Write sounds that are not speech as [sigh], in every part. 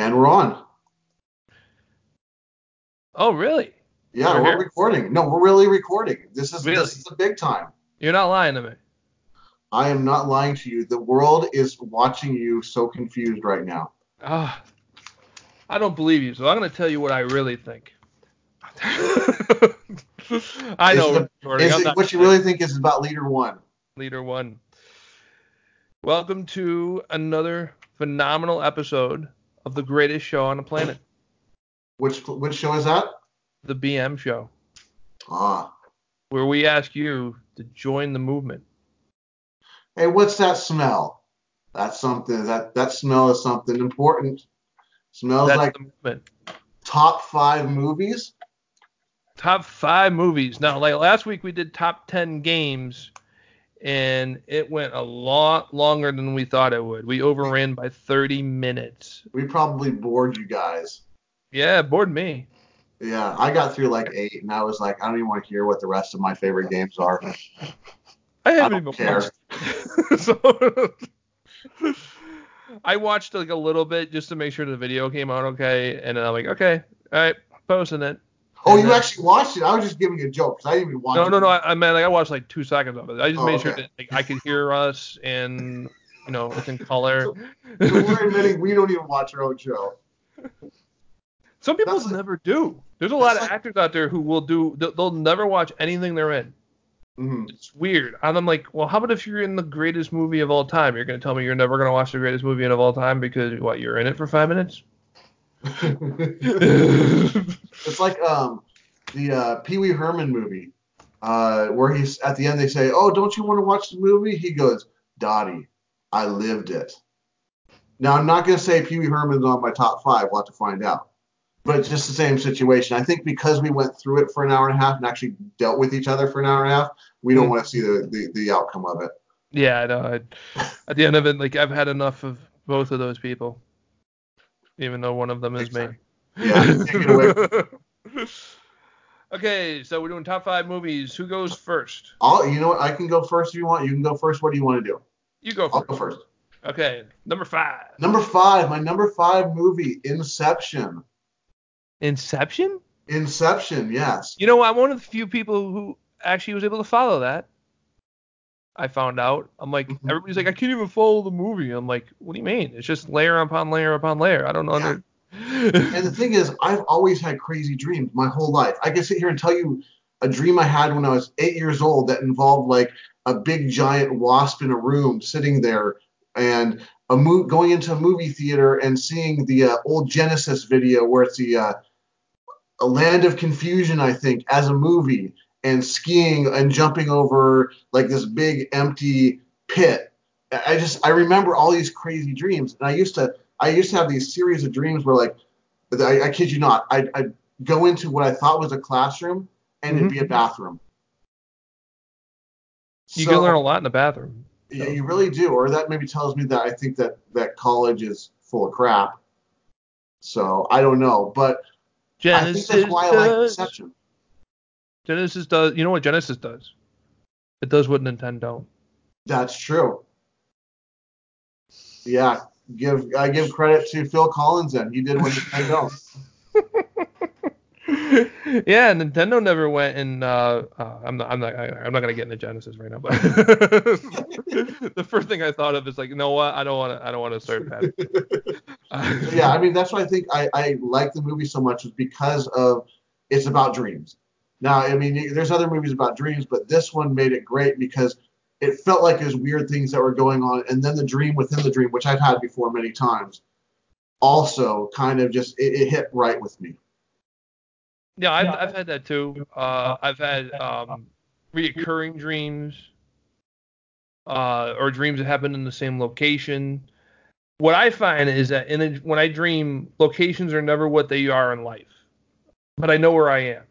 And we're on. Oh, really? Yeah, We're we're, recording. No, we're really recording. This is Really? this is a big time. You're not lying to me. I am not lying to you. The world is watching you so confused right now. Ah, I don't believe you, so I'm going to tell you what I really think. [laughs] I Is know. the- Is it what you really think is about leader one? leader one. Welcome to another phenomenal episode of the greatest show on the planet, Which which show is that? the BM Show, Ah. where we ask you to join the movement. Hey, what's that smell? That's something that that smell is something important. Smells That's like the movement. top five movies. top five movies. Now, like last week, we did top ten games, and it went a lot longer than we thought it would. We overran by 30 minutes. We probably bored you guys. Yeah, bored me. Yeah, I got through like eight, and I was like, I don't even want to hear what the rest of my favorite games are. [laughs] I haven't don't even care. watched. [laughs] so, I watched like a little bit just to make sure the video came out okay, and then I'm like, okay, all right, posting it. Oh, And you then- actually watched it? I was just giving you a joke because I didn't even watch No, it. no, no. I, I mean, like, I watched like two seconds of it. I just Oh, made sure that like, I could hear us and you know it's in color. [laughs] So we're admitting we don't even watch our own show. Some people like- never do. There's a lot of like- actors out there who will do. they'll- They'll never watch anything they're in. hmm It's weird. And I'm like, well, how about if you're in the greatest movie of all time? You're gonna tell me you're never gonna watch the greatest movie of all time because what? You're in it for five minutes. [laughs] it's like um the uh, Pee Wee Herman movie, uh, where he's at the end they say, "Oh, don't you want to watch the movie?" He goes, "Dottie, I lived it." Now I'm not gonna say Pee Wee Herman's on my top five. We'll have to find out. But it's just the same situation. I think because we went through it for an hour and a half and actually dealt with each other for an hour and a half, we don't Hmm. want to see the, the, the outcome of it. yeah, I know. At the end of it, like I've had enough of both of those people, even though one of them is me. Yeah, take it away. [laughs] okay, so we're doing top five movies. Who goes first? I'll, you know what? I can go first if you want. You can go first. What do you want to do? You go I'll first. go first. Okay, number five. Number five, my number five movie, Inception. Inception. Inception, yes. You know, I'm one of the few people who actually was able to follow that. I found out. I'm like, Mhm. everybody's like, I can't even follow the movie. I'm like, what do you mean? It's just layer upon layer upon layer. I don't know. Yeah. And the thing is, I've always had crazy dreams my whole life. I can sit here and tell you a dream I had when I was eight years old that involved like a big giant wasp in a room sitting there and a mo- going into a movie theater and seeing the uh, old Genesis video where it's the uh, a land of confusion, I think, as a movie and skiing and jumping over like this big empty pit. I just I remember all these crazy dreams, and I used to I used to have these series of dreams where like I, I kid you not, I'd, I'd go into what I thought was a classroom and it'd be a mm-hmm. bathroom. you So- can learn a lot in the bathroom. yeah, you really do. Or that maybe tells me that I think that that college is full of crap. So I don't know, but I think that's why I like does. Genesis does. You know what Genesis does? It does what Nintendo don't. That's true. Yeah, give I give credit to Phil Collins. Then he did what Nintendo. [laughs] yeah, Nintendo never went and uh, uh, I'm not I'm not I'm not gonna get into Genesis right now, but [laughs] the first thing I thought of is like, you know what? I don't want to I don't want to start that. [laughs] yeah, I mean that's why I think I, I like the movie so much is because of it's about dreams. Now, I mean, there's other movies about dreams, but this one made it great because it felt like there's weird things that were going on, and then the dream within the dream, which I've had before many times, also kind of just it, it hit right with me. Yeah, I've, I've had that too. Uh, I've had um, reoccurring dreams, uh, or dreams that happen in the same location. What I find is that in a, when I dream, locations are never what they are in life, but I know where I am.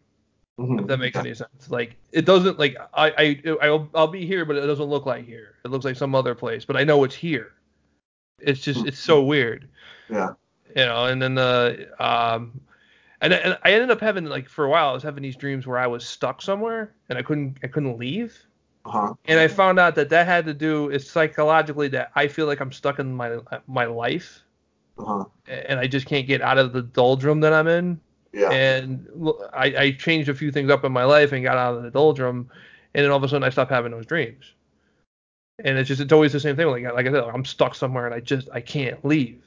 Mhm. If that makes any sense. Like it doesn't like I I I'll, I'll be here, but it doesn't look like here. It looks like some other place, but I know it's here. It's just it's so weird Yeah. you know and then the um and, and i ended up having like for a while i was having these dreams where i was stuck somewhere and i couldn't i couldn't leave Uh-huh. and i found out that that had to do is psychologically that i feel like i'm stuck in my my life Uh-huh. and I just can't get out of the doldrum that I'm in. Yeah. And I changed a few things up in my life and got out of the doldrum, and then all of a sudden I stopped having those dreams. And it's just it's always the same thing. Like like I said, I'm stuck somewhere and I just I can't leave.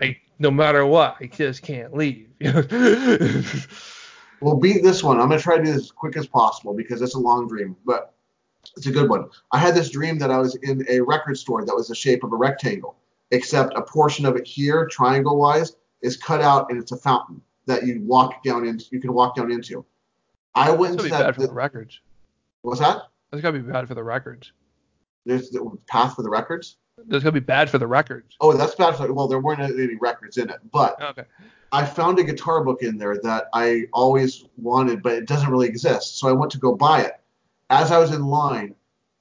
I no matter what, I just can't leave. [laughs] We'll beat this one. I'm gonna try to do this as quick as possible because it's a long dream, but it's a good one. I had this dream that I was in a record store that was the shape of a rectangle, except a portion of it here, triangle wise, is cut out and it's a fountain that you walk down into. You can walk down into. I went gonna be that. bad for the records. what's that? That's gotta be bad for the records. There's the path for the records. That's gonna be bad for the records. Oh, that's bad. For, well, there weren't any records in it, but oh, Okay. I found a guitar book in there that I always wanted, but it doesn't really exist. So I went to go buy it. As I was in line,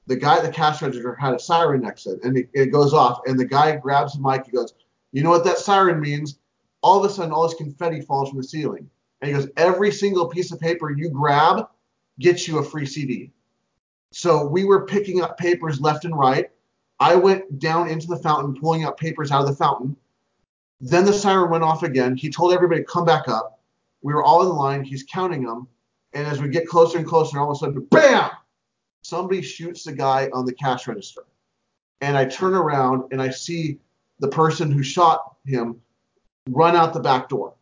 the guy at the cash register had a siren next to it, and it, it goes off. And the guy grabs the mic. He goes, "You know what that siren means?" All of a sudden, all this confetti falls from the ceiling, and he goes, "Every single piece of paper you grab gets you a free CD." So we were picking up papers left and right. I went down into the fountain, pulling up papers out of the fountain. Then the siren went off again. He told everybody to come back up. We were all in line. He's counting them. And as we get closer and closer, all of a sudden, bam! Somebody shoots the guy on the cash register. And I turn around and I see the person who shot him run out the back door.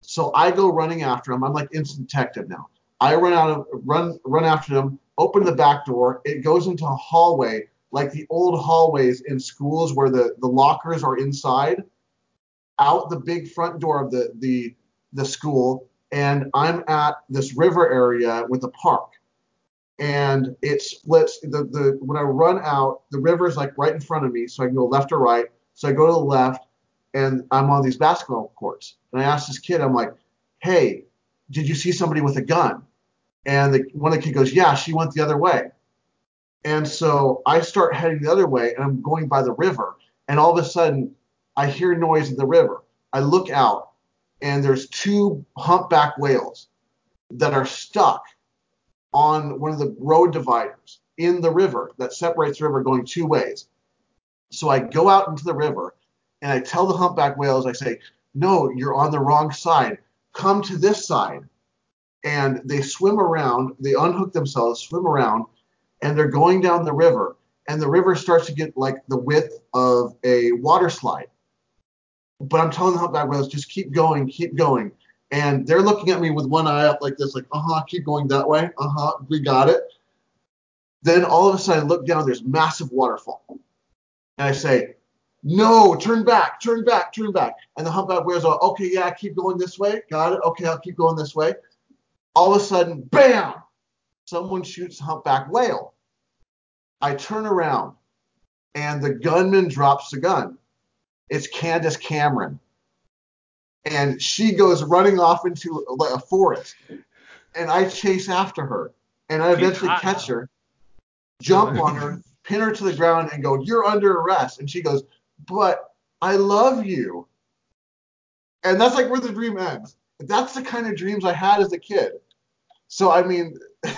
So I go running after him. I'm like instant detective now. I run out of run run after him, open the back door. It goes into a hallway, like the old hallways in schools where the, the lockers are inside out the big front door of the the the school and I'm at this river area with a park. And it splits the the when I run out, the river is like right in front of me, so I can go left or right. So I go to the left and I'm on these basketball courts. And I asked this kid, I'm like, hey, did you see somebody with a gun? And the, one of the kids goes, yeah, she went the other way. And so I start heading the other way and I'm going by the river. And all of a sudden, I hear noise in the river. I look out and there's two humpback whales that are stuck on one of the road dividers in the river that separates the river going two ways. So I go out into the river and I tell the humpback whales, I say, no, you're on the wrong side. Come to this side. And they swim around, they unhook themselves, swim around, and they're going down the river. And the river starts to get like the width of a water slide. But I'm telling the humpback whales, just keep going, keep going. And they're looking at me with one eye up like this, like, uh huh, keep going that way. Uh huh, we got it. Then all of a sudden I look down, there's massive waterfall. And I say, no, turn back, turn back, turn back. And the humpback whales are, okay, yeah, keep going this way. Got it. Okay, I'll keep going this way. All of a sudden, bam! Someone shoots humpback whale. I turn around and the gunman drops the gun. It's Candace Cameron. And she goes running off into a, a forest. And I chase after her. And I eventually catch her, jump [laughs] on her, pin her to the ground, and go, You're under arrest. And she goes, But I love you. And that's like where the dream ends. That's the kind of dreams I had as a kid. So, I mean, [laughs]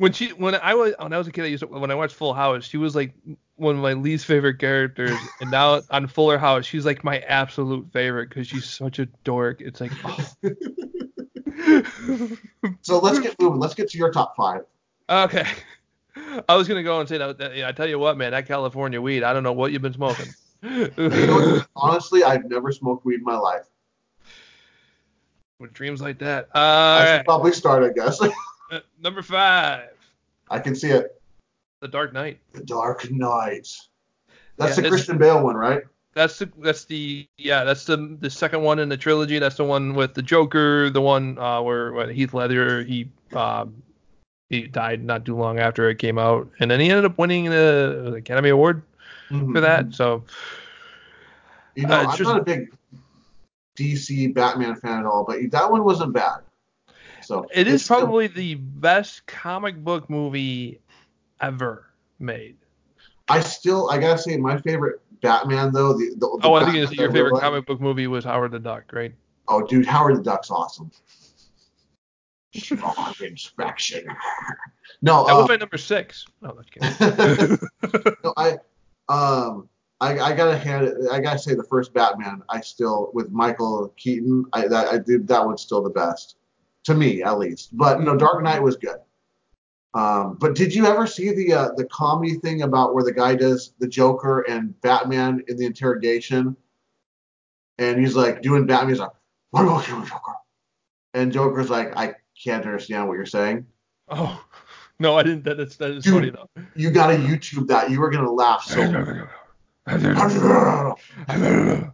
When she when I was when I was a kid, I used to, when I watched Full House, she was like one of my least favorite characters, and now on Fuller House, she's like my absolute favorite because she's such a dork. It's like, oh. [laughs] so let's get moving. Let's get to your top five. okay. I was gonna go and say that, that- yeah, I tell you what, man, that California weed, I don't know what you've been smoking. Honestly, I've never smoked weed in my life. With dreams like that. All I should right. probably start, I guess. [laughs] Uh, Number five, I can see it. The Dark Knight. The Dark Knight. That's Yeah, the Christian Bale one, right? That's the that's the yeah that's the the second one in the trilogy. That's the one with the Joker. The one uh, where, where Heath Ledger he um, he died not too long after it came out, and then he ended up winning the Academy Award for that. So You know, Uh, it's I'm just- not a big DC Batman fan at all, but that one wasn't bad. So it is it's still- probably the best comic book movie ever made. I still, I gotta say, my favorite Batman though. The, the, the Oh, I think Batman your favorite comic book movie was Howard the Duck, right? Oh, dude, Howard the Duck's awesome. Strong inspection. No, That um, was my number six. No, that's kidding. [laughs] [laughs] no, I um I I, I gotta hand it. I gotta say the first Batman. I still with Michael Keaton. I that I did that one's still the best to me at least. But no, Dark Knight was good. Um, but did you ever see the uh, the comedy thing about where the guy does the Joker and Batman in the interrogation, and he's like doing Batman. He's like, "What about you, Joker?" And Joker's like, "I can't understand what you're saying." Oh no, I didn't. That is that is Dude. funny though. You gotta YouTube that. You were gonna laugh so. [laughs]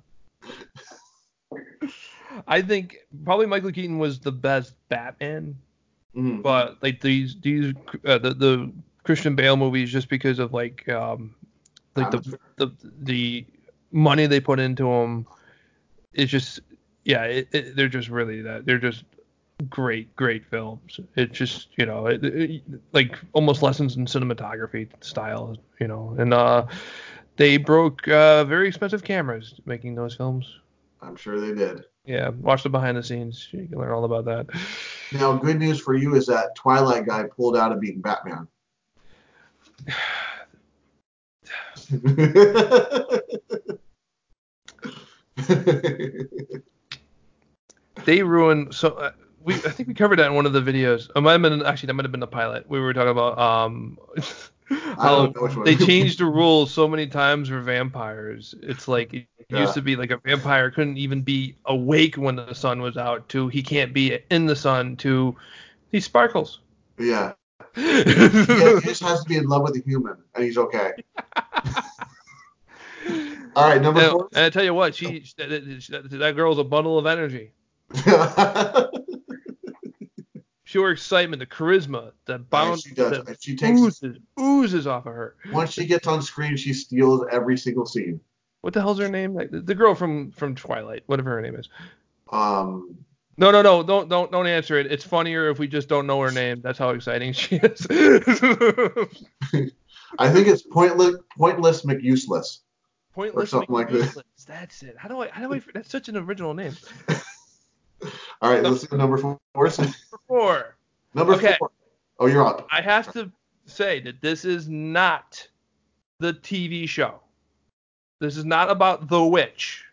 I think probably Michael Keaton was the best Batman, Mhm. but like these these uh, the the Christian Bale movies just because of like um like the the the money they put into them, it's just yeah it, it, they're just really that they're just great great films. It just you know it, it- like almost lessons in cinematography style you know and uh they broke uh very expensive cameras making those films. I'm sure they did. Yeah, watch the behind the scenes. You can learn all about that. Now, good news for you is that Twilight guy pulled out of being Batman. [sighs] They ruined so. We I think we covered that in one of the videos. It might have been actually that might have been the pilot. We were talking about um [laughs] how don't know which one. they changed the rules so many times for vampires. It's like it Yeah. used to be like a vampire couldn't even be awake when the sun was out. To he can't be in the sun. To he sparkles. yeah. [laughs] yeah, he just has to be in love with a human, and he's okay. [laughs] All right, number And, four. and I tell you what, she that, that, that girl's a bundle of energy. Pure excitement, the charisma, the bounce she does. that She takes oozes, oozes off of her. once she gets on screen, she steals every single scene. What the hell's her name? Like, the, girl from from Twilight, whatever her name is. Um, No, no, no, don't don't don't answer it. It's funnier if we just don't know her name. That's how exciting she is. [laughs] I think it's pointless, pointless McUseless. Pointless, or something like that. That's it. How do I? How do I? That's such an original name. [laughs] All right, let's do number four. Number [laughs] Four. Number Okay. four. Oh, you're up. I have to say that this is not the TV show. This is not about the witch.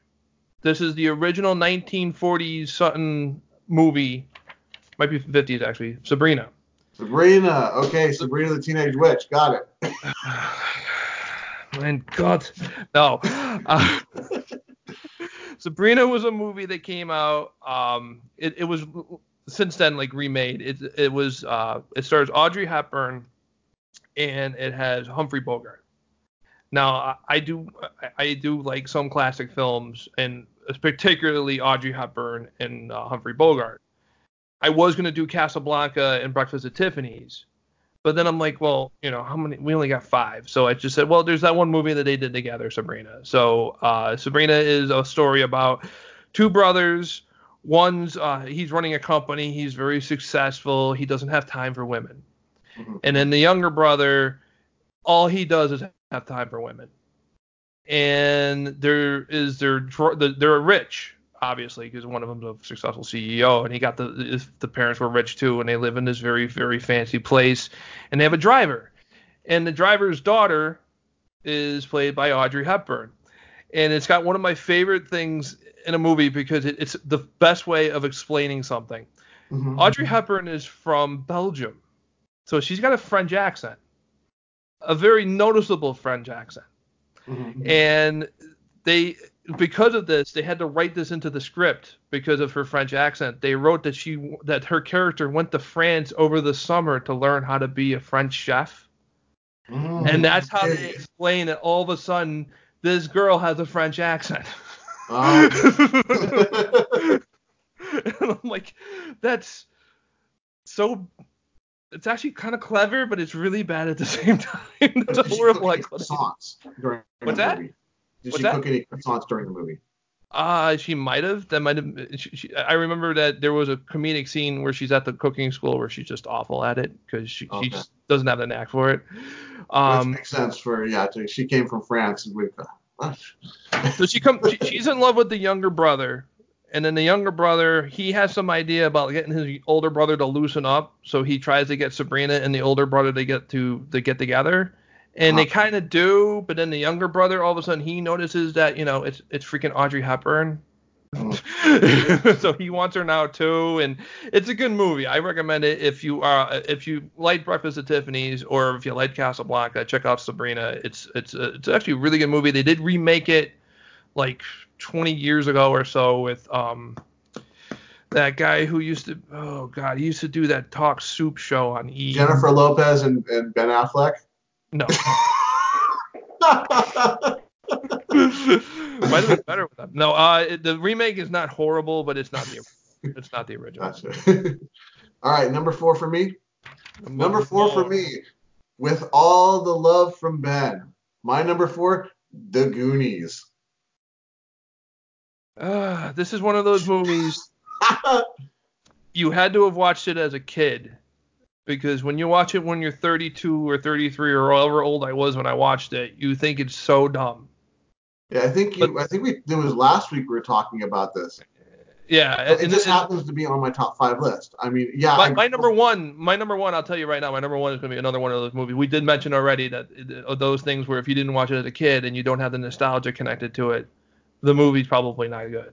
This is the original 1940s something movie. Might be 50s actually. Sabrina. Sabrina. Okay, Sabrina the Teenage Witch. Got it. [sighs] [sighs] My God. No. [laughs] Uh, Sabrina was a movie that came out. Um, it, it was since then like remade. It it was uh, it stars Audrey Hepburn, and it has Humphrey Bogart. Now I, I do I, I do like some classic films, and particularly Audrey Hepburn and uh, Humphrey Bogart. I was gonna do Casablanca and Breakfast at Tiffany's, but then I'm like, well, you know, how many? We only got five, so I just said, well, there's that one movie that they did together, Sabrina. So uh, Sabrina is a story about two brothers. One's uh, he's running a company. He's very successful. He doesn't have time for women. Mhm. And then the younger brother, all he does is have time for women. And there is their they're rich, obviously, because one of them's a successful CEO, and he got the the parents were rich too, and they live in this very very fancy place, and they have a driver, and the driver's daughter is played by Audrey Hepburn, and it's got one of my favorite things in a movie because it, it's the best way of explaining something. Mhm. Audrey Hepburn is from Belgium, so she's got a French accent, a very noticeable French accent, Mhm. and they because of this they had to write this into the script because of her French accent. They wrote that she that her character went to France over the summer to learn how to be a French chef, Mhm. and that's how they explain that all of a sudden this girl has a French accent. Oh. [laughs] [laughs] and I'm like, that's so. It's actually kind of clever, but it's really bad at the [laughs] same time. It's a horrible cook any explanation. croissants during What's that? movie? Did What's she that? cook any croissants during the movie? Uh, she might have. That might have. She, she, I remember that there was a comedic scene where she's at the cooking school where she's just awful at it because she, Okay. she just doesn't have the knack for it. Which Um, makes sense for yeah. to- She came from France with. uh, [laughs] So she comes. She, she's in love with the younger brother, and then the younger brother he has some idea about getting his older brother to loosen up. So he tries to get Sabrina and the older brother to get to to get together, And they uh-huh. kind of do, but then the younger brother, all of a sudden, he notices that you know it's it's freaking Audrey Hepburn, mm. [laughs] so he wants her now too, and it's a good movie. I recommend it if you are uh, if you like Breakfast at Tiffany's or if you like Casablanca, check out Sabrina. It's it's a, it's actually a really good movie. They did remake it like 20 years ago or so with um that guy who used to oh god he used to do that talk soup show on E. Jennifer Lopez and, and Ben Affleck. No, [laughs] might have been better with them. No, uh, it- the remake is not horrible, but it's not the [laughs] it's not the original. Gotcha. [laughs] All right, number four for me. Number four for me, with all the love from Ben. My number four, The Goonies. Uh, this is one of those movies you had to have watched it as a kid because when you watch it when you're 32 or 33 or however old I was when I watched it, you think it's so dumb. yeah, I think you. I think we. It was last week we were talking about this. Yeah, It and- just and- happens to be on my top five list. I mean, yeah. my, I- my number one, my number one, I'll tell you right now, my number one is going to be another one of those movies. We did mention already that uh, those things where if you didn't watch it as a kid and you don't have the nostalgia connected to it, the movie's probably not good.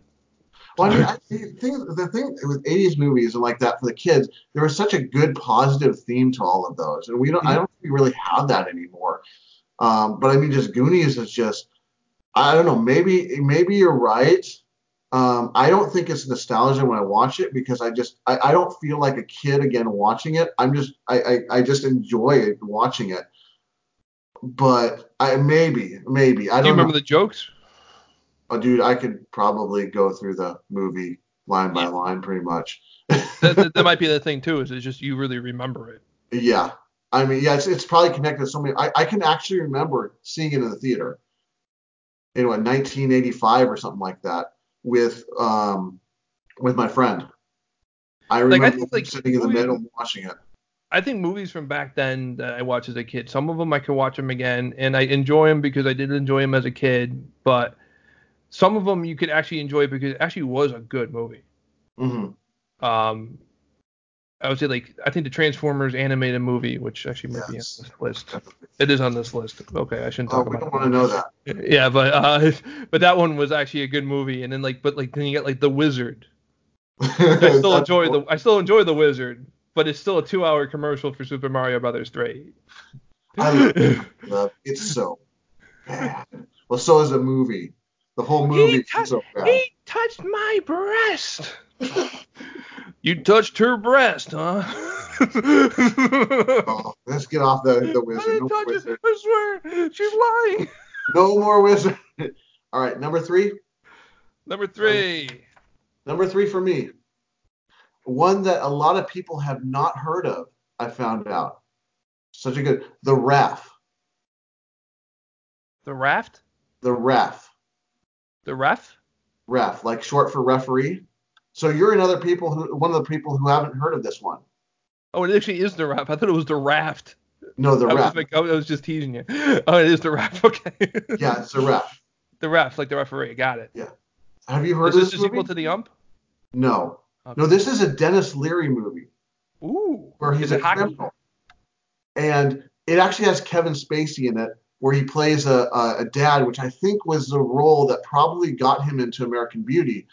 Well, I mean, I, the thing, the thing with 80s movies and like that for the kids, there was such a good positive theme to all of those, and we don't. I don't think we really have that anymore. Um, but I mean, just Goonies is just. I don't know. Maybe maybe you're right. Um, I don't think it's nostalgia when I watch it because I just I, I don't feel like a kid again watching it. I'm just I, I, I just enjoy watching it. But I maybe maybe I don't. don't you know. remember the jokes? Oh, dude, I could probably go through the movie line by Yeah. line pretty much. that, that, that might be [laughs] the thing too, is it's just you really remember it. Yeah. I mean, yeah, it's, it's probably connected to so many. I, I can actually remember seeing it in the theater in what 1985 or something like that with um with my friend. I Like, I remember think, like, sitting in the movies- middle watching it. I think movies from back then that I watched as a kid, some of them I could watch them again, and I enjoy them because I did enjoy them as a kid. But some of them you could actually enjoy because it actually was a good movie. hmm Um, I would say like I think the Transformers animated movie, which actually might Yes. be on this list. It is on this list. Okay, I shouldn't talk Oh, talk we about don't want to know that. [laughs] Yeah, but uh, [laughs] but that one was actually a good movie. And then like, but like then you get like the Wizard. [laughs] I still enjoy cool. the I still enjoy the Wizard, but it's still a two-hour commercial for Super Mario Brothers 3. I love Love. It's so bad. Well, so is a movie. The whole movie is touched- so. He touched my breast. [laughs] you touched her breast, huh? [laughs] Oh, let's get off the, the I wizard. didn't No touch it. wizard. I swear, she's lying. No more wizard. All right, number three. Number three. Number three for me. One that a lot of people have not heard of. I found out. Such a good. The ref. The raft. The ref. The ref. Ref, like short for referee. So you're another people who one of the people who haven't heard of this one. Oh, it actually is the raft. I thought it was the raft. No, the I was, ref. like, I was just teasing you. Oh, it is the raft. [laughs] Okay. Yeah, it's the ref. The ref, like the referee. Got it. Yeah. Have you heard Is of this this a sequel movie? to the ump? No. Okay. No, this is a Denis Leary movie. Ooh. where he's is a criminal. And it actually has Kevin Spacey in it, where he plays a, a, a dad, which I think was the role that probably got him into American Beauty,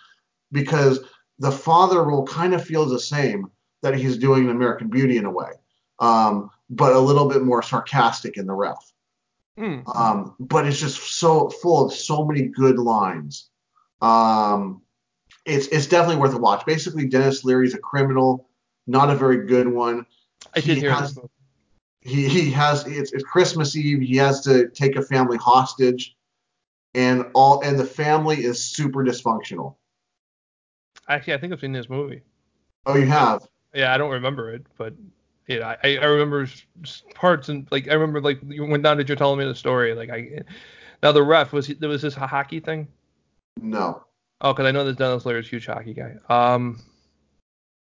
because the father role kind of feels the same that he's doing in American Beauty in a way, um, but a little bit more sarcastic in the ref. Hmm. Um, but it's just so full of so many good lines. Um, it's it's definitely worth a watch. Basically, Denis Leary's a criminal, not a very good one I he did hear has- this. He he has it's, it's Christmas Eve. He has to take a family hostage, and all and the family is super dysfunctional. Actually, I think I've seen this movie. Oh, you have? Yeah, I don't remember it, but yeah, I, I remember parts and like I remember like you went down that you're telling me the story. Like I now the ref was there was this a hockey thing. No. Oh, because I know this Denis a huge hockey guy. Um,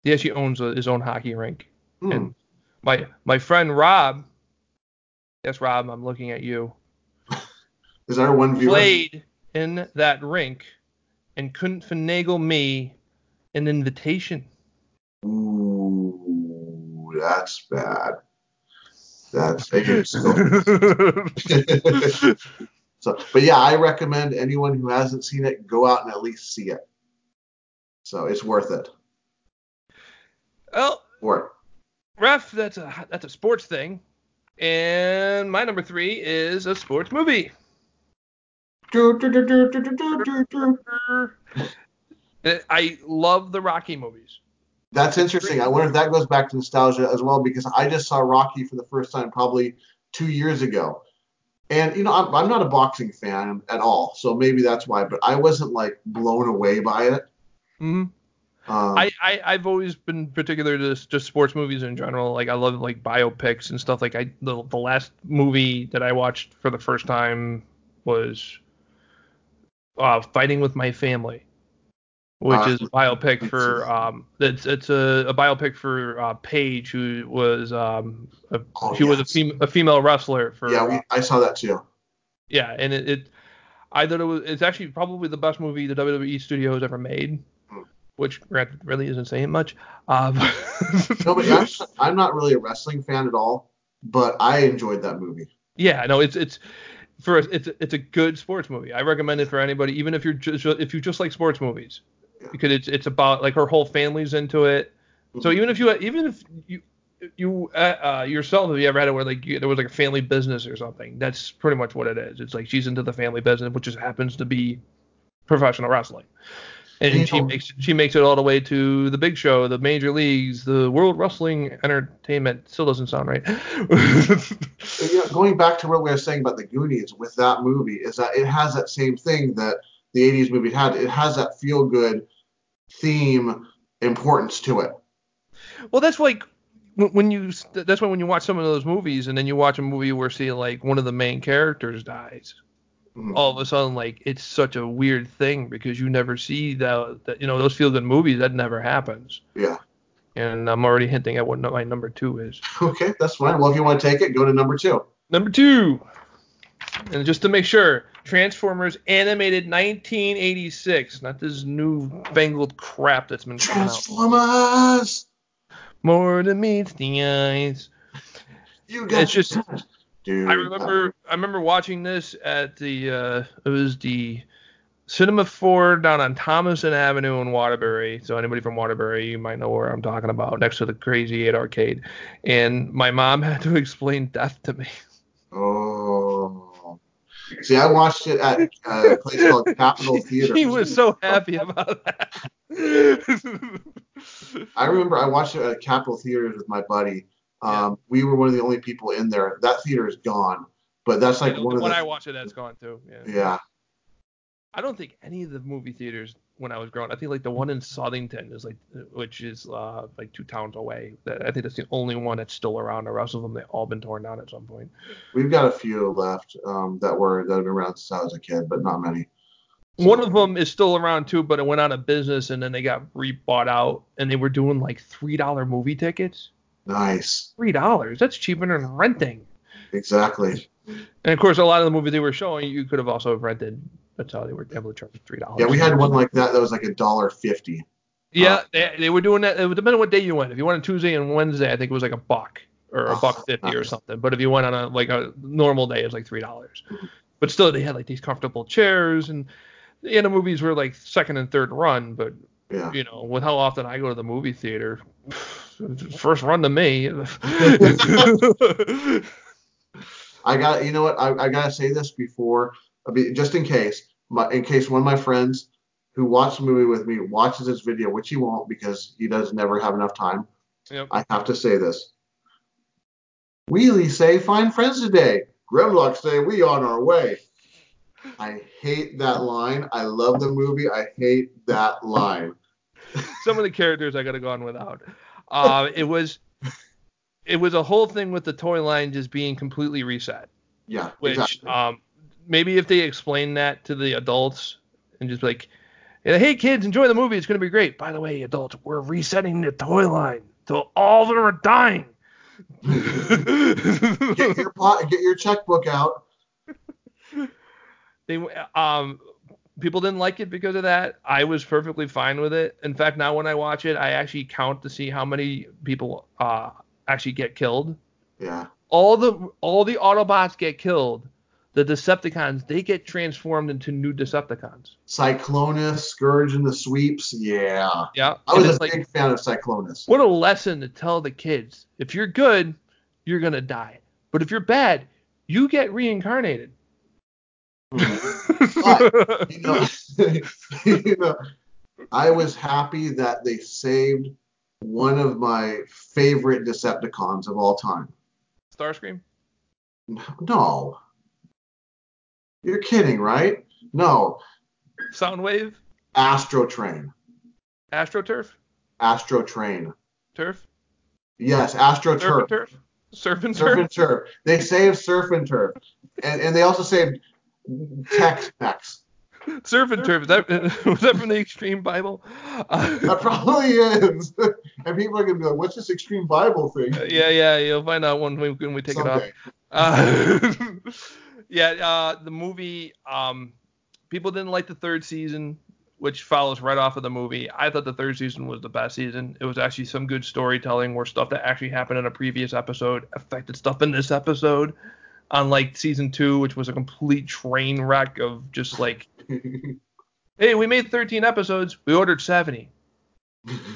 he actually owns a, his own hockey rink. Hmm. And my my friend Rob, yes Rob, I'm looking at you. [laughs] Is there one viewer? Played in that rink and couldn't finagle me an invitation. Ooh, that's bad. That's [laughs] [laughs] so, but yeah, I recommend anyone who hasn't seen it go out and at least see it. So it's worth it. Well, Worth ref, that's a that's a sports thing. And my number three is a sports movie. I love the Rocky movies. That's interesting. I wonder if that goes back to nostalgia as well because I just saw Rocky for the first time probably two years ago. And you know, I'm, I'm not a boxing fan at all, so maybe that's why. But I wasn't like blown away by it. Mm-hmm. Um, I, I I've always been particular to just, sports movies in general. Like I love like biopics and stuff. Like I the the last movie that I watched for the first time was uh, Fighting with My Family, which Uh, is a biopic for um it's it's a, a biopic for uh, Paige who was um a, Oh, she was a, fem- a female wrestler for yeah, uh, we, I saw that too. yeah, and it, it I thought it was it's actually probably the best movie the WWE studio has ever made. Which really isn't saying much. Um, [laughs] No, but I'm, I'm not really a wrestling fan at all, but I enjoyed that movie. yeah, no, it's it's for it's it's a good sports movie. I recommend it for anybody, even if you're just if you just like sports movies, Yeah. because it's it's about like her whole family's into it. So Mhm. even if you even if you you uh, uh, yourself have you ever had it where like you, there was like a family business or something? That's pretty much what it is. It's like she's into the family business, which just happens to be professional wrestling, and You she know- makes she makes it all the way to the big show, the major leagues, the World Wrestling Entertainment. Still doesn't sound right. [laughs] You know, going back to what we were saying about the Goonies with that movie, is that it has that same thing that the 80s movie had. It has that feel good theme importance to it. Well, that's like when when you that's why when you watch some of those movies and then you watch a movie where see like one of the main characters dies, Mhm. all of a sudden like it's such a weird thing because you never see that that you know those feel good movies that never happens. Yeah. And I'm already hinting at what my number two is. Okay, that's fine. Well, if you want to take it, go to number two. Number two, and just to make sure, Transformers animated 1986, not this new fangled crap that's been coming out. Transformers. More than meets the eyes. You got It's just-. Dude, I remember I remember watching this at the uh, it was the Cinema 4 down on Thomaston Avenue in Waterbury. So anybody from Waterbury, you might know where I'm talking about, next to the Crazy 8 arcade. And my mom [laughs] had to explain death to me. Oh. See, I watched it at uh, a place called [laughs] Capitol Theater. She was so happy about that. [laughs] I remember I watched it at Capitol Theaters with my buddy. Um, We were one of the only people in there. That theater is gone, but that's like the one of one the. When I watch it that's gone too. Yeah. yeah. I don't think any of the movie theaters when I was growing. I think like the one in Southington is like, which is uh, like two towns away. That I think that's the only one that's still around. The rest of them they all been torn down at some point. We've got a few left um, that were that have been around since I was a kid, but not many. One of them is still around too, but it went out of business and then they got re-bought out and they were doing like three dollar movie tickets. Nice. Three dollars? That's cheaper than renting. Exactly. And of course, a lot of the movies they were showing, you could have also rented. That's how they were able to charge three dollars. Yeah, we had one like that that was like a dollar fifty. Yeah, they, they were doing that. It would depend on what day you went. If you went on Tuesday and Wednesday, I think it was like a buck or a Oh, buck fifty or something. But if you went on a like a normal day, it was like three dollars. But still, they had like these comfortable chairs, and you know, movies were like second and third run. But Yeah. you know, with how often I go to the movie theater, first run to me. [laughs] I got you know what I, I gotta say this before just in case my, in case one of my friends who watched the movie with me watches this video, which he won't because he does never have enough time. Yep. I have to say this. Wheelie say find friends today. Grimlock say we on our way. I hate that line. I love the movie. I hate that line. [laughs] Some of the characters I could have gone without. Uh, it was. It was a whole thing with the toy line just being completely reset. Yeah, which exactly. um maybe if they explain that to the adults and just like hey kids enjoy the movie it's going to be great by the way adults we're resetting the toy line so all of them are dying [laughs] get your pot, get your checkbook out. they um people didn't like it because of that i was perfectly fine with it in fact now when i watch it i actually count to see how many people uh actually get killed Yeah. all the all the Autobots get killed. The Decepticons they get transformed into new Decepticons. Cyclonus, Scourge, and the Sweeps. Yeah. Yeah. I was it's a like, big fan of Cyclonus. what a lesson to tell the kids. If you're good, you're gonna die. But if you're bad, you get reincarnated. [laughs] But, [laughs] you know, [laughs] you know, I was happy that they saved one of my favorite Decepticons of all time. Starscream? No. You're kidding, right? No. Soundwave? Astro Train. AstroTurf? Astro Train. Turf? Yes, Astro Surf and Turf. turf? Surf and Surf turf? and Turf. They saved Surf and Turf. And, and they also saved Tex Mex. Surf and turf. Is that, [laughs] was that from the Extreme Bible? Uh, That probably is. and people are going to be like, what's this Extreme Bible thing? yeah, yeah. You'll find out when we, when we take Someday. it off. Uh, [laughs] yeah, uh, the movie. Um, people didn't like the third season, which follows right off of the movie. I thought the third season was the best season. It was actually some good storytelling where stuff that actually happened in a previous episode affected stuff in this episode. Unlike season two, which was a complete train wreck of just like, [laughs] hey, we made 13 episodes, we ordered 70.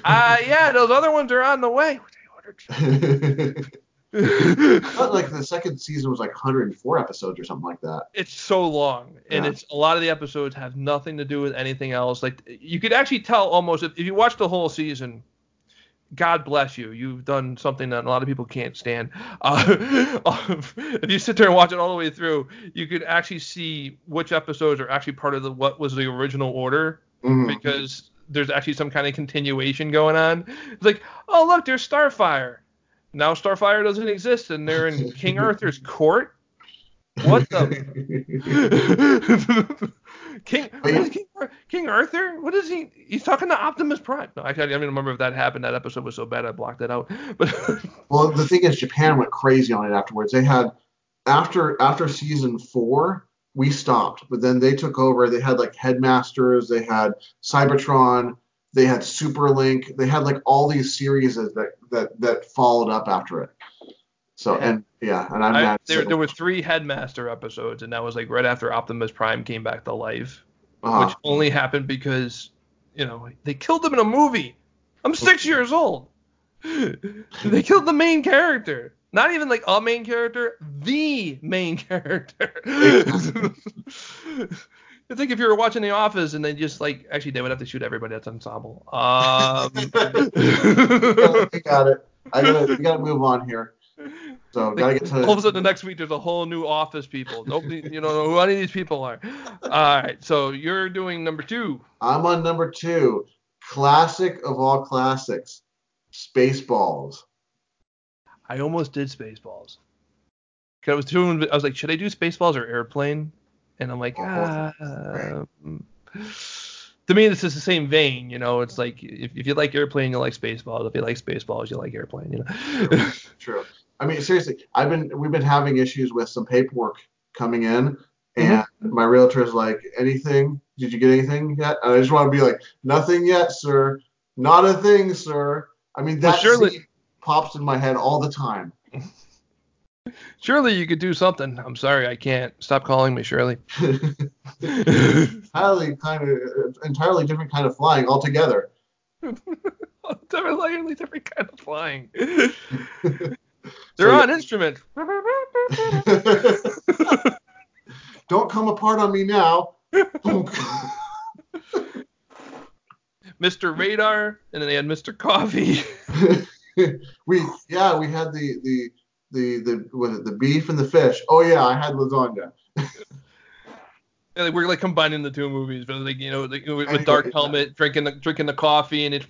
Uh, yeah, those other ones are on the way. We ordered I thought like the second season was like 104 episodes or something like that. it's so long and Yeah. it's a lot of the episodes have nothing to do with anything else like you could actually tell almost if, if you watch the whole season god bless you. You've done something that a lot of people can't stand. Uh, [laughs] if you sit there and watch it all the way through you could actually see which episodes are actually part of the what was the original order Mhm. because there's actually some kind of continuation going on. It's like oh look there's starfire. Now starfire doesn't exist and they're in king [laughs] arthur's court? What the [laughs] King, King, King Arthur? What is he? He's talking to Optimus Prime. No, actually, I don't even remember if that happened. That episode was so bad I blocked it out. [laughs] But Well, the thing is, Japan went crazy on it afterwards. They had after after season four, we stopped, but then they took over. They had like Headmasters, they had Cybertron, they had Superlink, they had like all these series that that that followed up after it. So Yeah. and yeah, and I'm I, there, there were three Headmaster episodes, and that was like right after Optimus Prime came back to life, uh which only happened because, you know, they killed him in a movie. I'm six years old. [laughs] they killed the main character. Not even like a main character, the main [laughs] character. It's like if you were watching The Office and they just like actually they would have to shoot everybody that's ensemble. [laughs] Um, we got it. I gotta we gotta move on here. So [laughs] gotta get to all of a sudden the next week there's a whole new office people. Nobody you don't know who any of these people are. All right, so you're doing number two. I'm on number two. Classic of all classics. Spaceballs. I almost did Spaceballs. 'Cause I was doing I was like, should I do Spaceballs or Airplane? And I'm like, Oh, ah. right. um, To me, this is the same vein, you know. It's like if, if you like Airplane, you like Spaceballs. If you like Spaceballs, you like Airplane, you know. True. [laughs] I mean, seriously, I've been we've been having issues with some paperwork coming in, and Mm-hmm. my realtor's like, anything? Did you get anything yet? And I just want to be like, nothing yet, sir. Not a thing, sir. I mean, Well, that surely- scene pops in my head all the time. [laughs] Surely you could do something. I'm sorry, I can't. Stop calling me, Shirley. [laughs] [laughs] entirely kind of entirely different kind of flying altogether. Entirely different kind of flying. They're So, on instrument. [laughs] Don't come apart on me now. [laughs] Mr. Radar, and then they had Mr. Coffee. [laughs] we yeah we had the the the the was it the beef and the fish. Oh yeah, I had lasagna. Yeah, we're like combining the two movies, but like you know, like, with, with Dark Helmet drinking the drinking the coffee, and it's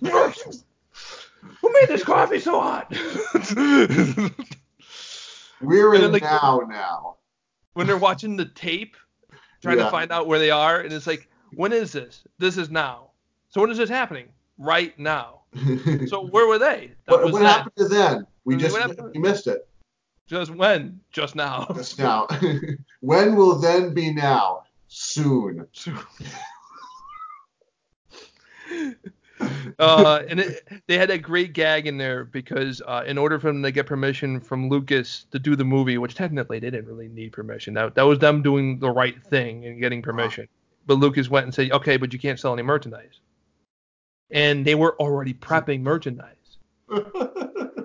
who made this coffee so hot? [laughs] We're in then, like- now now. when they're watching the tape, trying Yeah. to find out where they are, and it's like, when is this? This is now. So when is this happening? Right now. So where were they? That what what happened to then? We What just we missed it. Just when? Just now. Just now. [laughs] when will then be now? Soon. Soon. [laughs] uh, and it, they had that great gag in there because uh, in order for them to get permission from Lucas to do the movie, which technically they didn't really need permission, that that was them doing the right thing and getting permission. But Lucas went and said, okay, but you can't sell any merchandise, and they were already prepping merchandise. [laughs]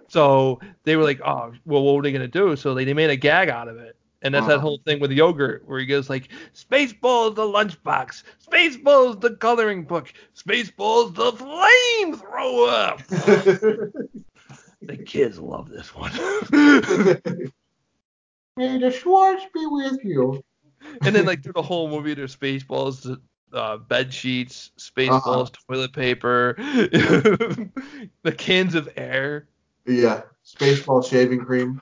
So they were like, oh, well, what were they gonna do? So they, they made a gag out of it. And that's that Uh-huh. whole thing with yogurt where he goes like, Spaceballs the lunchbox, Spaceballs the coloring book, Spaceballs the flamethrower. [laughs] the kids love this one. [laughs] May the Schwartz be with you. and then like through the whole movie, there's Spaceballs, uh, bed sheets, Spaceballs, toilet paper, [laughs] the cans of air. Yeah, Spaceball shaving cream.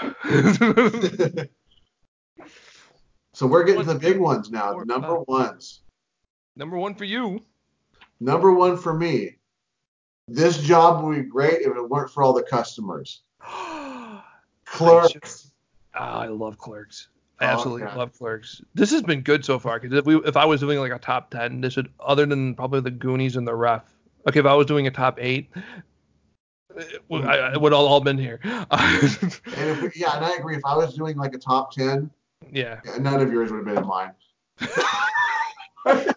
[laughs] so we're getting to the big ones now, the number ones. Number one for you. Number one for me. This job would be great if it weren't for all the customers. [gasps] Clerks. Ah, I love Clerks. I Oh, absolutely yeah. love Clerks. This has been good so far because if we if I was doing like a top ten, this would other than probably the Goonies and the Ref. Okay, if I was doing a top eight, would, I, would all, all been here. And if yeah, and I agree. If I was doing like a top ten, yeah. yeah, none of yours would have been in mine. [laughs]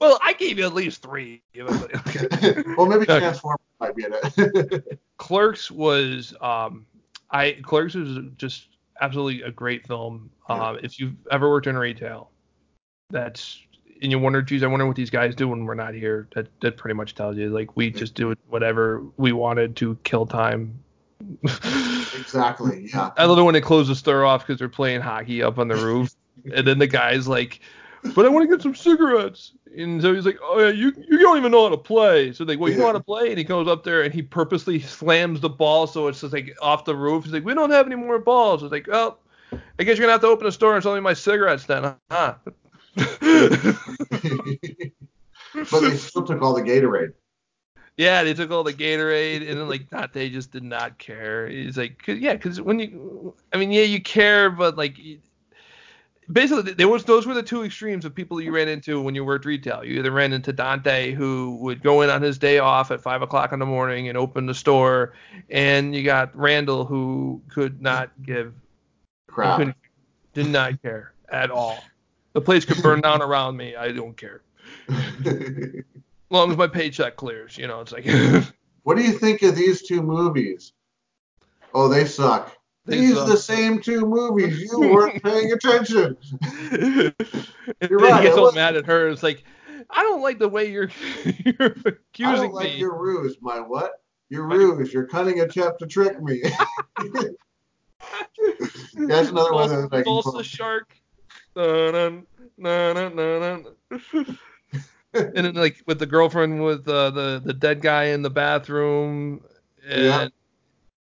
Well, I gave you at least three. [laughs] Well, maybe Okay. Transformers might be in it. [laughs] Clerks was um I Clerks was just absolutely a great film. Um if you've ever worked in retail, that's and you wonder, geez, I wonder what these guys do when we're not here. That that pretty much tells you. Like we just do whatever we wanted to kill time. exactly. Yeah. I love it when they close the store off because they're playing hockey up on the roof, [laughs] and then the guy's like, "But I want to get some cigarettes." And so he's like, "Oh yeah, you you don't even know how to play." So they, like, "Well, you know how to play?" And he goes up there and he purposely slams the ball so it's just like off the roof. He's like, "We don't have any more balls." It's like, "Oh, I guess you're gonna have to open a store and sell me my cigarettes then, huh?" [laughs] but they still took all the Gatorade. Yeah, they took all the Gatorade, and then like not they just did not care. He's like, cause, yeah, because when you, I mean, yeah, you care, but like, basically, there was those were the two extremes of people you ran into when you worked retail. You either ran into Dante, who would go in on his day off at five o'clock in the morning and open the store, and you got Randall, who could not give, Crap. did not care at all. The place could burn down [laughs] around me. I don't care. As [laughs] long as my paycheck clears, you know, it's like. [laughs] what do you think of these two movies? Oh, they suck. They These suck. the same two movies. You weren't paying attention. You're right, he gets all mad at her. It's like, I don't like the way you're you're accusing me. I don't like me. your ruse. My what? Your ruse. Your cunning attempt to trick me. That's another one of those making False fun. the shark. And then like with the girlfriend with uh, the the dead guy in the bathroom, and Yeah.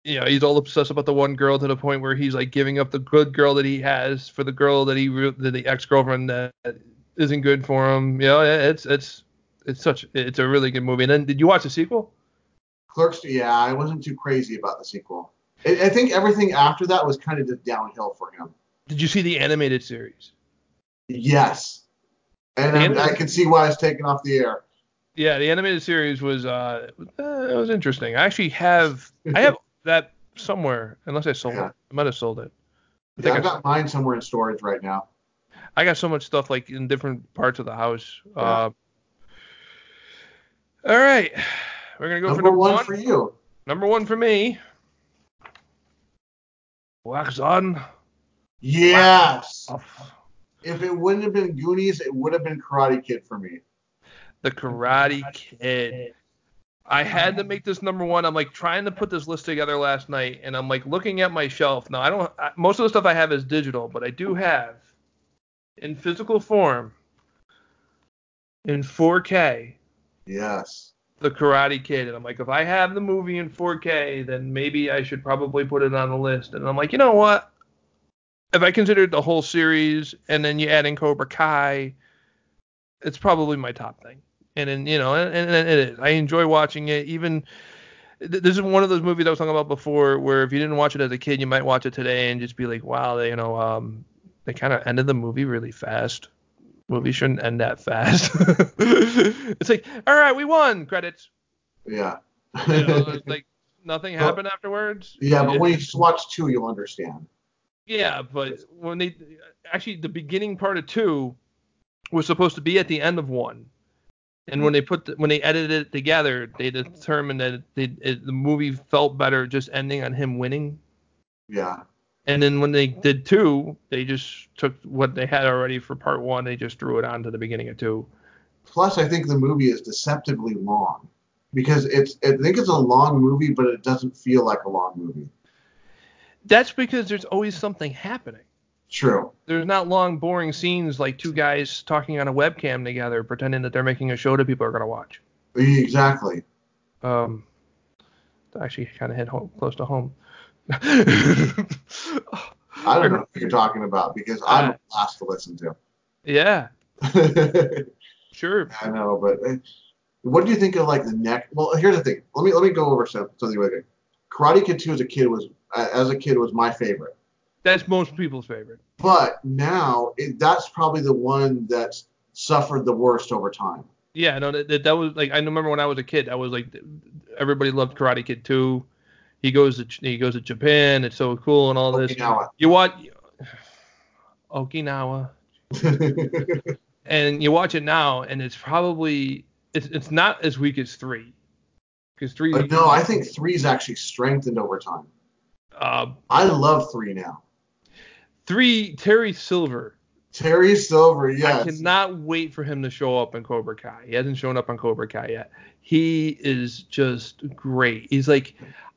you know he's all obsessed about the one girl to the point where he's like giving up the good girl that he has for the girl that he re- the, the ex girlfriend that isn't good for him. You know, it's it's it's such it's a really good movie. And then did you watch the sequel? Clerks. Yeah, I wasn't too crazy about the sequel. I, I think everything after that was kind of just downhill for him. Did you see the animated series? Yes. And And- I, can see why it's taken off the air. Yeah, the animated series was uh, uh it was interesting. I actually have I have [laughs] that somewhere unless I sold Yeah. it. I might have sold it. I Yeah, think I've I, got mine somewhere in storage right now. I got so much stuff like in different parts of the house. Uh, all right, we're gonna go Number for number one, one. for you. Number one for me. Wax on. Yes. If it wouldn't have been Goonies, it would have been Karate Kid for me. The Karate Kid. I had to make this number one. I'm like trying to put this list together last night, and I'm like looking at my shelf. Now I don't. I, most of the stuff I have is digital, but I do have in physical form in 4K Yes. the Karate Kid, and I'm like, if I have the movie in 4K, then maybe I should probably put it on the list. And I'm like, you know what? If I considered the whole series, and then you add in Cobra Kai, it's probably my top thing. And then you know, and, and it is. I enjoy watching it. Even th- this is one of those movies I was talking about before, where if you didn't watch it as a kid, you might watch it today and just be like, wow, they, you know, um, they kind of ended the movie really fast. movie shouldn't end that fast. [laughs] it's like, all right, we won. Credits. Yeah. You know, like nothing [laughs] happened afterwards. yeah, but when you just watch two, you'll understand. Yeah, but when they actually the beginning part of two was supposed to be at the end of one, and when they put the, when they edited it together, they determined that they, it, the movie felt better just ending on him winning. Yeah. And then when they did two, they just took what they had already for part one, they just threw it on to the beginning of two. Plus, I think the movie is deceptively long because it's. I think it's a long movie, but it doesn't feel like a long movie. That's because there's always something happening. True. There's not long, boring scenes like two guys talking on a webcam together, pretending that they're making a show that people are gonna watch. Exactly. Um, actually kind of hit home, close to home. [laughs] I don't know what you're talking about because I'm Uh, a blast to listen to. Yeah, [laughs] sure. I know, but uh, what do you think of like the neck? Well, here's the thing. Let me let me go over some, something with you. Karate Kid 2 as a kid was uh, as a kid was my favorite, That's most people's favorite. but now it, that's probably the one that's suffered the worst over time. Yeah, no, that, that, that was like I remember when I was a kid, I was like everybody loved Karate Kid 2. He goes to he goes to Japan. It's so cool and all this. Okinawa. You watch Okinawa, [laughs] and you watch it now, and it's probably it's it's not as weak as three, because three. But no, I think three's actually strengthened over time. uh, I love three now. three Terry Silver. Terry Silver, yes. I cannot wait for him to show up in Cobra Kai. He hasn't shown up on Cobra Kai yet. He is just great. He's like,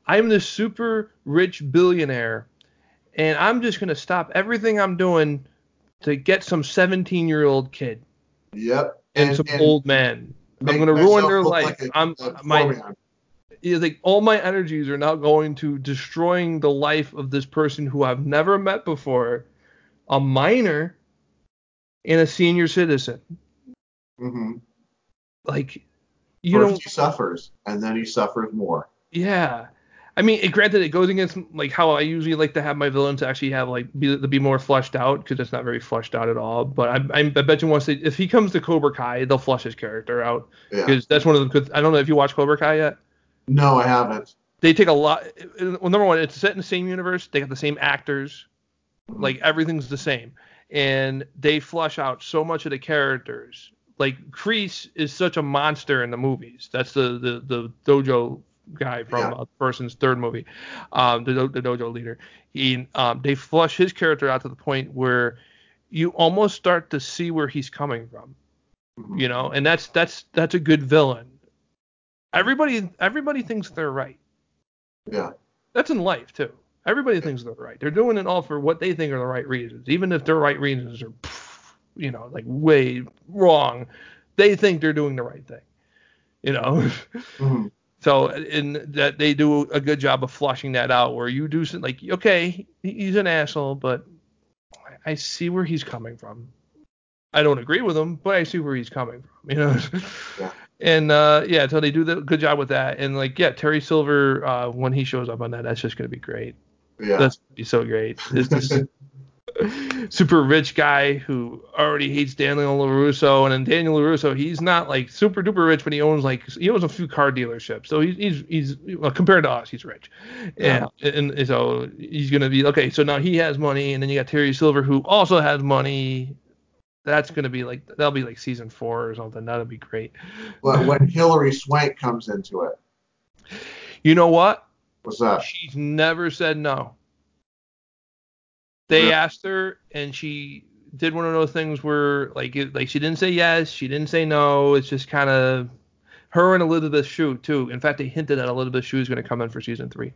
I'm the super rich billionaire, and I'm just gonna stop everything I'm doing to get some 17 year old kid Yep. and, some old man. I'm gonna ruin their life. like a- I'm a my man. He's like all my energies are now going to destroying the life of this person who I've never met before, a minor and a senior citizen. Mhm. Like you First know, he suffers, and then he suffers more. yeah. I mean, it, granted, it goes against like how I usually like to have my villains actually have like be, be more fleshed out because it's not very fleshed out at all. But I, I, I bet you once they, if he comes to Cobra Kai, they'll flush his character out Yeah. because that's one of the. I don't know if you watch Cobra Kai yet. No, I haven't. They take a lot. Well, number one, it's set in the same universe. They got the same actors. Like everything's the same, and they flush out so much of the characters. Like Kreese is such a monster in the movies. That's the the, the dojo guy from Yeah. uh, person's third movie, um, the, the dojo leader. He um, they flush his character out to the point where you almost start to see where he's coming from Mhm. you know and that's that's that's a good villain everybody everybody thinks they're right. Yeah. that's in life too. Everybody thinks they're right. They're doing it all for what they think are the right reasons. Even if their right reasons are you know like way wrong they think they're doing the right thing you know? Mhm. so and that they do a good job of flushing that out where you do some, like okay he's an asshole but I- i see where he's coming from. I don't agree with him but i see where he's coming from you know? Yeah. And uh yeah so they do the good job with that and like yeah terry silver uh when he shows up on that that's just gonna be great Yeah. that's gonna be so great it's this [laughs] super rich guy who already hates Daniel LaRusso, and then Daniel LaRusso, he's not like super duper rich, but he owns like he owns a few car dealerships, so he's he's, he's well, compared to us, he's rich, Yeah. and, and so he's gonna be okay. So now he has money, and then you got Terry Silver who also has money. That's gonna be like that'll be like season four or something. That'll be great. but when Hilary Swank comes into it, You know what? what's that? She's never said no. They Really? asked her, and she did one of those things where, like, it, like she didn't say yes, she didn't say no. It's just kind of her and Elizabeth Shue too. In fact, they hinted that Elizabeth Shue is going to come in for season three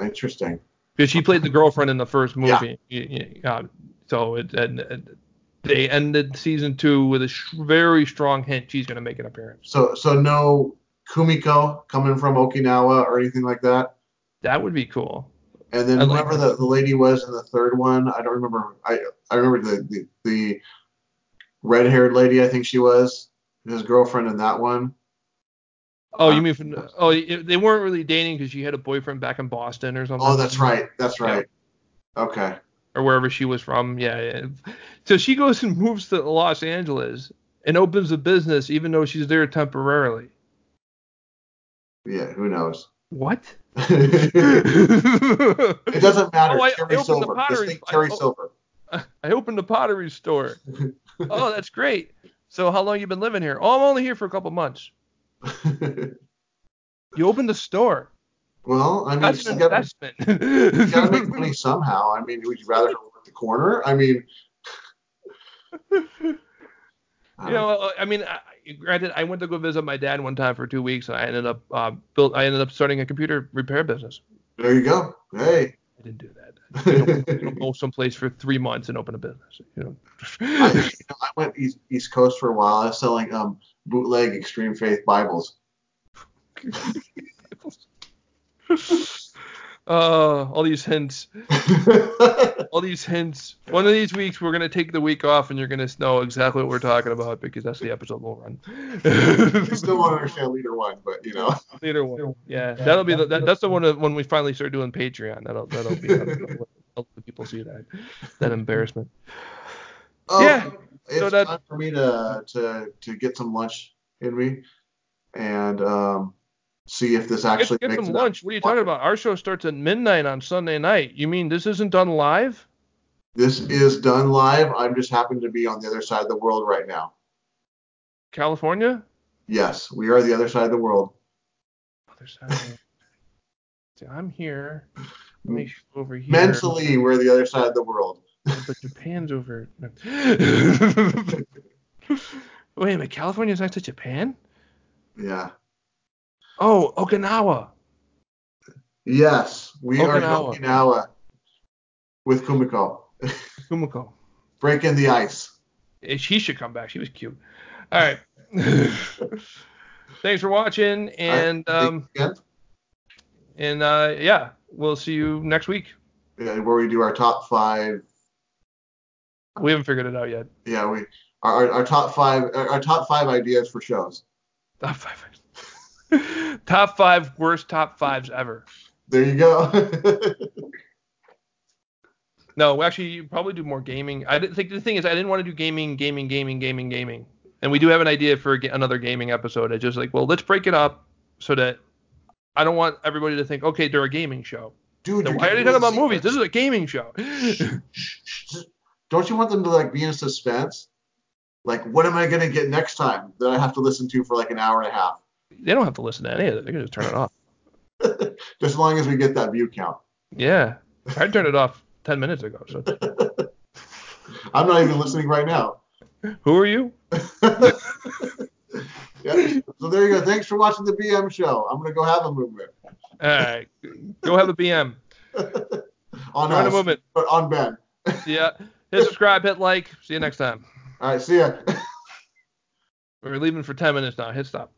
Interesting. because she played the girlfriend in the first movie. Y- y- uh, so it, and, and they ended season two with a sh- very strong hint she's going to make an appearance. So so no Kumiko coming from Okinawa or anything like that. That would be cool. And then I like whoever the, the lady was in the third one, I don't remember. I I remember the the, the red haired lady. I think she was his girlfriend in that one. Oh, Uh, you mean from, oh they weren't really dating because she had a boyfriend back in Boston or something. Oh, that's right. That's right. Okay. Or wherever she was from. Yeah, yeah. So she goes and moves to Los Angeles and opens a business, even though she's there temporarily. Yeah, who knows? What? [laughs] [laughs] it doesn't matter. Oh, I- I Terry opened the Silver. Just think Terry oh. Silver. I opened a pottery store. [laughs] oh, that's great. So how long you been living here? Oh, I'm only here for a couple months. You opened a store. Well, I mean, That's an gotta, investment. [laughs] gotta make money somehow. I mean, would you rather her work the corner? I mean, [laughs] You know, I mean, I, granted, I went to go visit my dad one time for two weeks, and I ended up uh, built. I ended up starting a computer repair business. there you go. Hey. I didn't do that. You don't go someplace for three months and open a business. You know. I, you know, I went east, east Coast for a while. I was selling um, bootleg Extreme Faith Bibles. [laughs] Uh, [laughs] all these hints, [laughs] all these hints. One of these weeks, we're gonna take the week off, and you're gonna know exactly what we're talking about because that's the episode we'll run. [laughs] I still won't understand leader one, but you know. Leader one. Yeah, that'll be the, that, that's the one of- when we finally start doing Patreon. That'll that'll be that'll help the people see that that embarrassment. Oh, Yeah, It's so that- time for me to to to get some lunch in me and um, see if this actually makes some lunch. What are you talking about? Our show starts at midnight on Sunday night. You mean this isn't done live? This is done live. I'm just happen to be on the other side of the world right now. California? Yes, we are the other side of the world. Other side. [laughs] See, I'm here. Let me over here. Mentally, we're the other side of the world. But [laughs] Japan's over. [laughs] Wait a minute, California's next to Japan? Yeah. Oh, Okinawa. Yes, we are Okinawa. Okinawa with Kumiko. [laughs] Kumiko. Breaking the ice. She should come back. She was cute. All right. [laughs] Thanks for watching, and right, um, and uh, yeah, we'll see you next week. uh, where we do our top five. We haven't figured it out yet. Yeah, we our, our, our top five our, our top five ideas for shows. Top five. [laughs] top five worst top fives ever. There you go. [laughs] No, actually, you probably do more gaming. I didn't think the thing is, I didn't want to do gaming, gaming, gaming, gaming, gaming. And we do have an idea for another gaming episode. I just like, well, let's break it up so that I don't want everybody to think, okay, they're a gaming show. Dude, why are they talking about movies? This is a gaming show. [laughs] Don't you want them to like be in suspense? Like, what am I gonna get next time that I have to listen to for like an hour and a half? They don't have to listen to any of it. They can just turn it off. [laughs] Just as long as we get that view count. Yeah, I turned it off ten minutes ago. So [laughs] I'm not even listening right now. who are you? [laughs] yeah. So there you go. Thanks for watching the BM show. I'm gonna go have a movement All right, go have a BM. on Join a us, movement. but on Ben. Yeah, hit subscribe, hit like. See you next time. All right. See ya. We're leaving for ten minutes now. Hit stop.